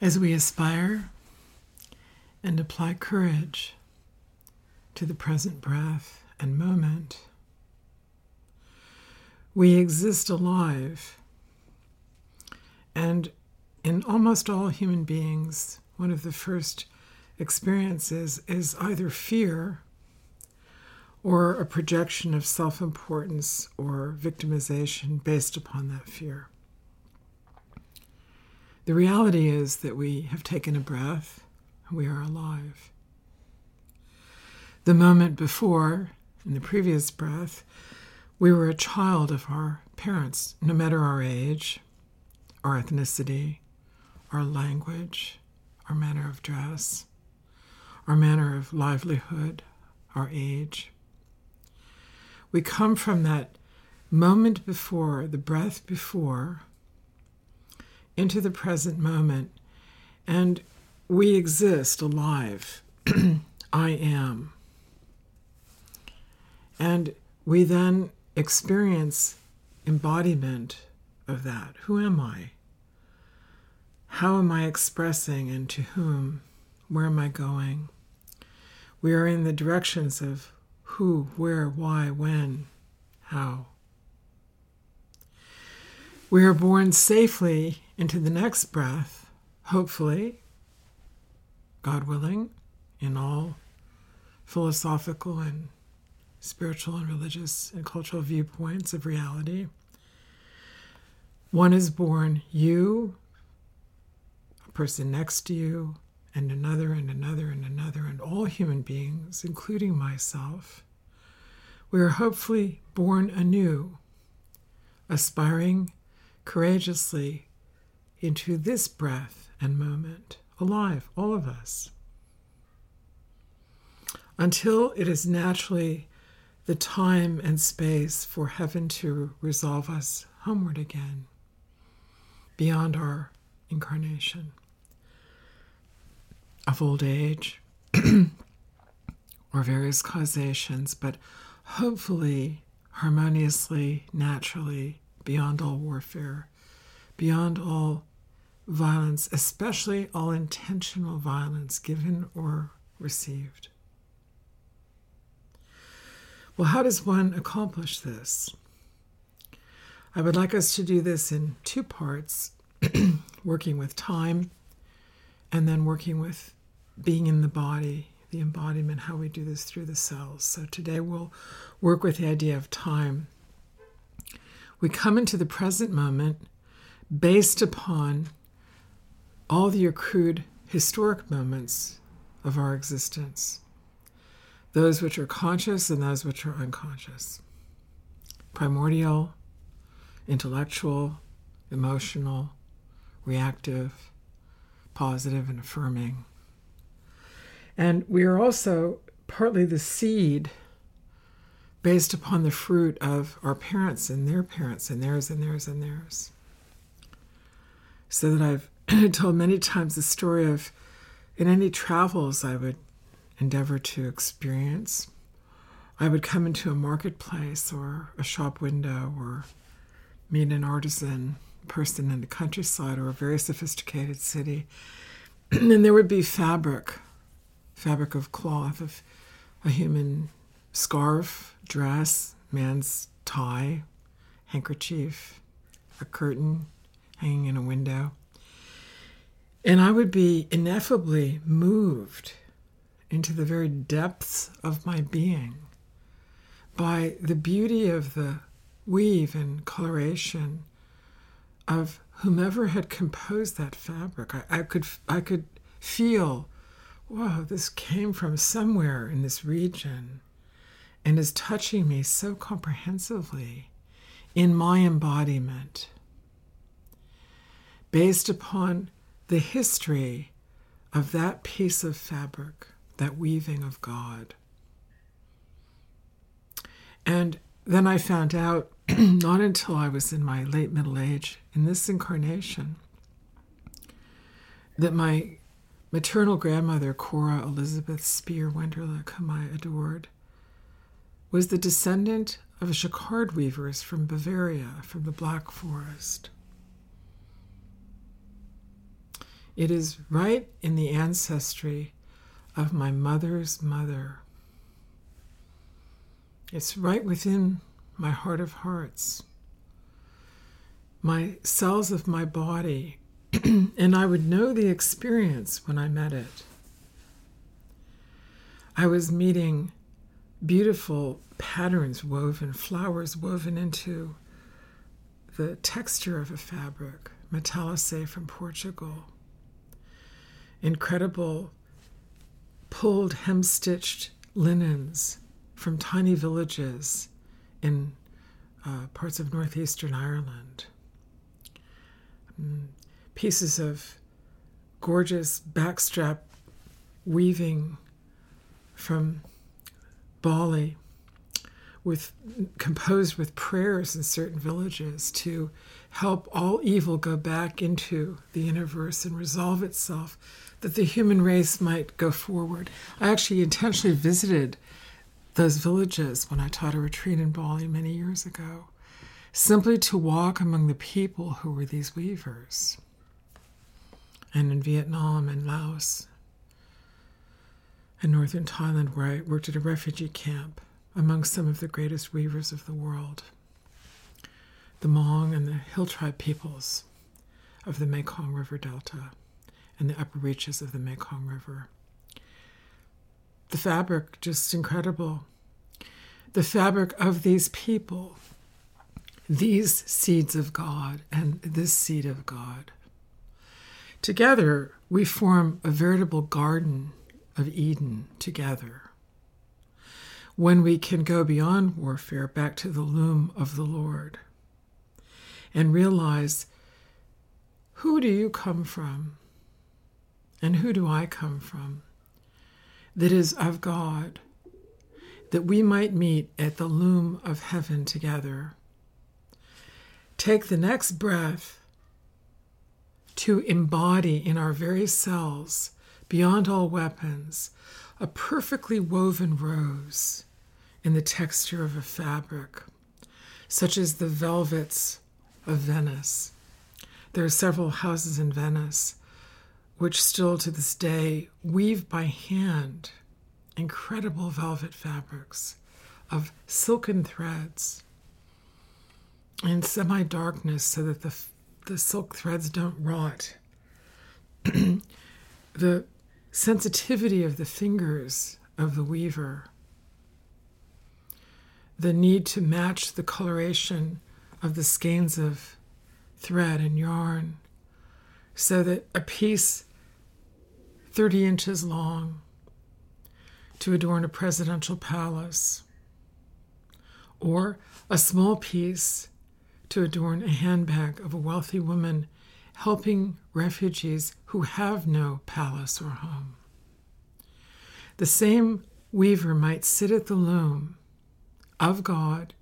As we aspire and apply courage to the present breath and moment, we exist alive. And in almost all human beings, one of the first experiences is either fear or a projection of self importance or victimization based upon that fear. The reality is that we have taken a breath, we are alive. The moment before, in the previous breath, we were a child of our parents, no matter our age, our ethnicity, our language, our manner of dress, our manner of livelihood, our age. We come from that moment before, the breath before, into the present moment, and we exist alive. I am. And we then experience embodiment of that. Who am I? How am I expressing and to whom? Where am I going? We are in the directions of who, where, why, when, how. We are born safely into the next breath, hopefully, God willing, in all philosophical and spiritual and religious and cultural viewpoints of reality. One is born you, a person next to you, and another, and another, and another, and all human beings, including myself. We are hopefully born anew, aspiring courageously into this breath and moment, alive, all of us, until it is naturally the time and space for heaven to resolve us homeward again, beyond our incarnation. Of old age or various causations, but hopefully harmoniously, naturally, beyond all warfare, beyond all violence, especially all intentional violence given or received. Well, how does one accomplish this? I would like us to do this in two parts working with time and then working with being in the body, the embodiment, how we do this through the cells. So today we'll work with the idea of time. We come into the present moment based upon all the accrued historic moments of our existence those which are conscious and those which are unconscious. Primordial, intellectual, emotional, reactive, positive, and affirming. And we are also partly the seed based upon the fruit of our parents and their parents and theirs and theirs and theirs. So that I've told many times the story of in any travels I would endeavor to experience. I would come into a marketplace or a shop window or meet an artisan person in the countryside or a very sophisticated city. and there would be fabric, fabric of cloth, of a human scarf, dress, man's tie, handkerchief, a curtain hanging in a window. And I would be ineffably moved into the very depths of my being by the beauty of the weave and coloration of whomever had composed that fabric. I, I could I could feel, whoa, this came from somewhere in this region and is touching me so comprehensively in my embodiment based upon the history of that piece of fabric that weaving of God. And then I found out, not until I was in my late middle age, in this incarnation, that my maternal grandmother, Cora Elizabeth Spear Wenderlich, whom I adored, was the descendant of jacquard weavers from Bavaria, from the Black Forest. It is right in the ancestry of my mother's mother. It's right within my heart of hearts, my cells of my body, and I would know the experience when I met it. I was meeting beautiful patterns woven, flowers woven into the texture of a fabric, matelassé from Portugal. Incredible pulled hem stitched linens from tiny villages in uh, parts of northeastern Ireland. Mm, pieces of gorgeous backstrap weaving from Bali with composed with prayers in certain villages to help all evil go back into the universe and resolve itself that the human race might go forward. I actually intentionally visited those villages when I taught a retreat in Bali many years ago, simply to walk among the people who were these weavers. And in Vietnam and Laos and northern Thailand, where I worked at a refugee camp among some of the greatest weavers of the world, the Hmong and the Hill tribe peoples of the Mekong River Delta and the upper reaches of the Mekong River. The fabric, just incredible. The fabric of these people, these seeds of God and this seed of God. Together, we form a veritable garden of Eden together. When we can go beyond warfare back to the loom of the Lord and realize who do you come from? And who do I come from? That is of God, that we might meet at the loom of heaven together. Take the next breath to embody in our very cells, beyond all weapons, a perfectly woven rose in the texture of a fabric, such as the velvets of Venice. There are several houses in Venice which still to this day weave by hand incredible velvet fabrics of silken threads in semi darkness so that the, the silk threads don't rot. the sensitivity of the fingers of the weaver, the need to match the coloration of the skeins of thread and yarn so that a piece 30 inches long to adorn a presidential palace, or a small piece to adorn a handbag of a wealthy woman helping refugees who have no palace or home. The same weaver might sit at the loom of God,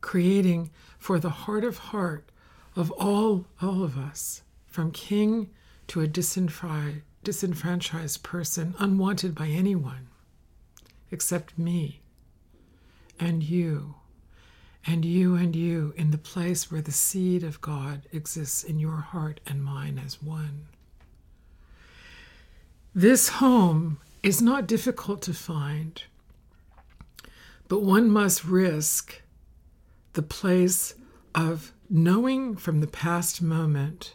creating for the heart of heart of all, all of us, from king to a disenfranchised disenfranchised person, unwanted by anyone except me and you and you and you in the place where the seed of God exists in your heart and mine as one. This home is not difficult to find, but one must risk the place of knowing from the past moment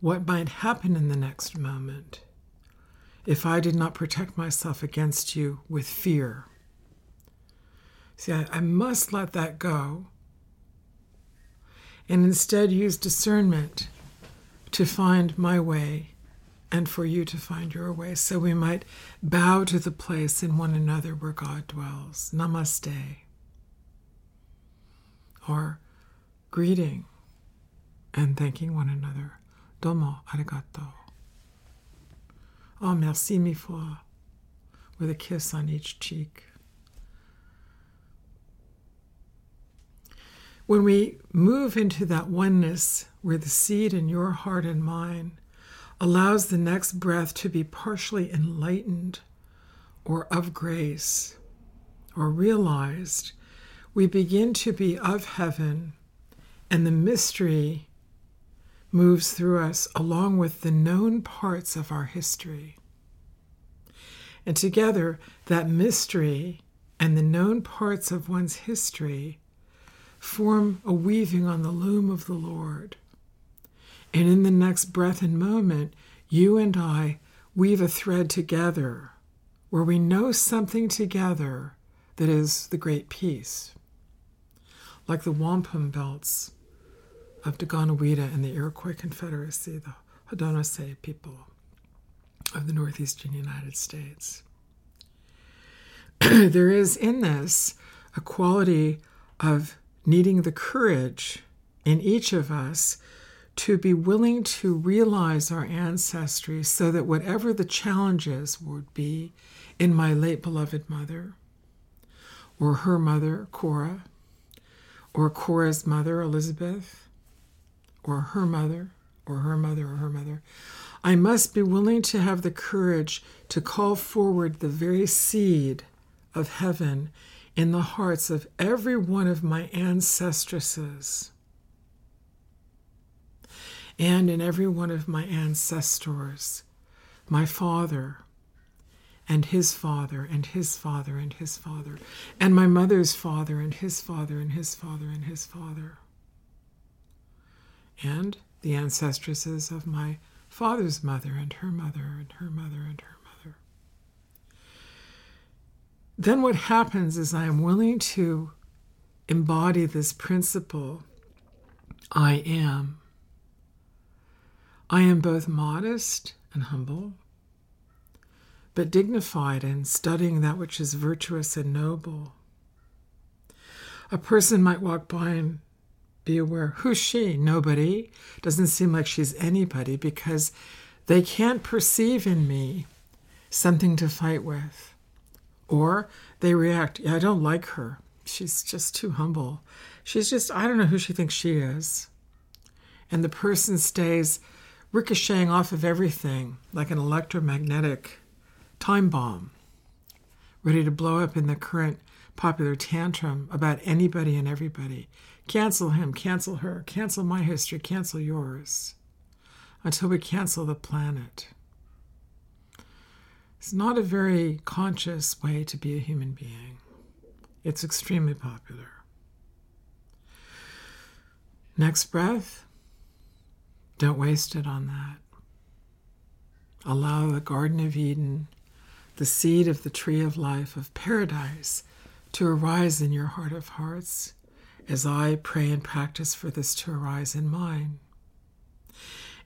what might happen in the next moment if I did not protect myself against you with fear. See, I, I must let that go and instead use discernment to find my way and for you to find your way so we might bow to the place in one another where God dwells. Namaste. Or greeting and thanking one another. Domo arigato. Oh, merci mille fois, with a kiss on each cheek. When we move into that oneness where the seed in your heart and mine allows the next breath to be partially enlightened or of grace or realized, we begin to be of heaven and the mystery moves through us along with the known parts of our history. And together, that mystery and the known parts of one's history form a weaving on the loom of the Lord. And in the next breath and moment, you and I weave a thread together where we know something together that is the great peace. Like the wampum belts of Deganawida and the Iroquois Confederacy, the Haudenosaunee people of the northeastern United States. there is in this a quality of needing the courage in each of us to be willing to realize our ancestry so that whatever the challenges would be in my late beloved mother, or her mother, Cora, or Cora's mother, Elizabeth, or her mother, or her mother, or her mother, I must be willing to have the courage to call forward the very seed of heaven in the hearts of every one of my ancestresses and in every one of my ancestors, my father and his father and his father and his father, and my mother's father and his father and his father and his father, and the ancestresses of my father's mother and her mother and her mother and her mother. Then what happens is I am willing to embody this principle I am I am both modest and humble, but dignified in studying that which is virtuous and noble. A person might walk by and be aware who's she? Nobody. Doesn't seem like she's anybody because they can't perceive in me something to fight with. Or they react, yeah, I don't like her. She's just too humble. She's just, I don't know who she thinks she is. And the person stays ricocheting off of everything like an electromagnetic time bomb, ready to blow up in the current popular tantrum about anybody and everybody. Cancel him, cancel her, cancel my history, cancel yours, until we cancel the planet. It's not a very conscious way to be a human being. It's extremely popular. Next breath. Don't waste it on that. Allow the Garden of Eden, the seed of the tree of life, of paradise, to arise in your heart of hearts as I pray and practice for this to arise in mine.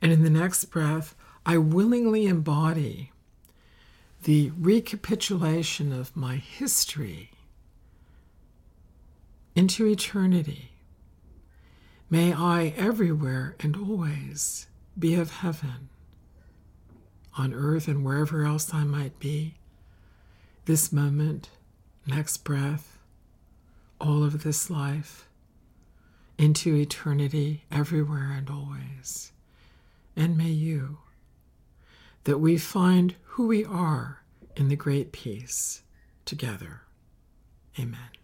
And in the next breath, I willingly embody the recapitulation of my history into eternity May I everywhere and always be of heaven, on earth and wherever else I might be, this moment, next breath, all of this life, into eternity, everywhere and always. And may you, that we find who we are in the great peace together. Amen.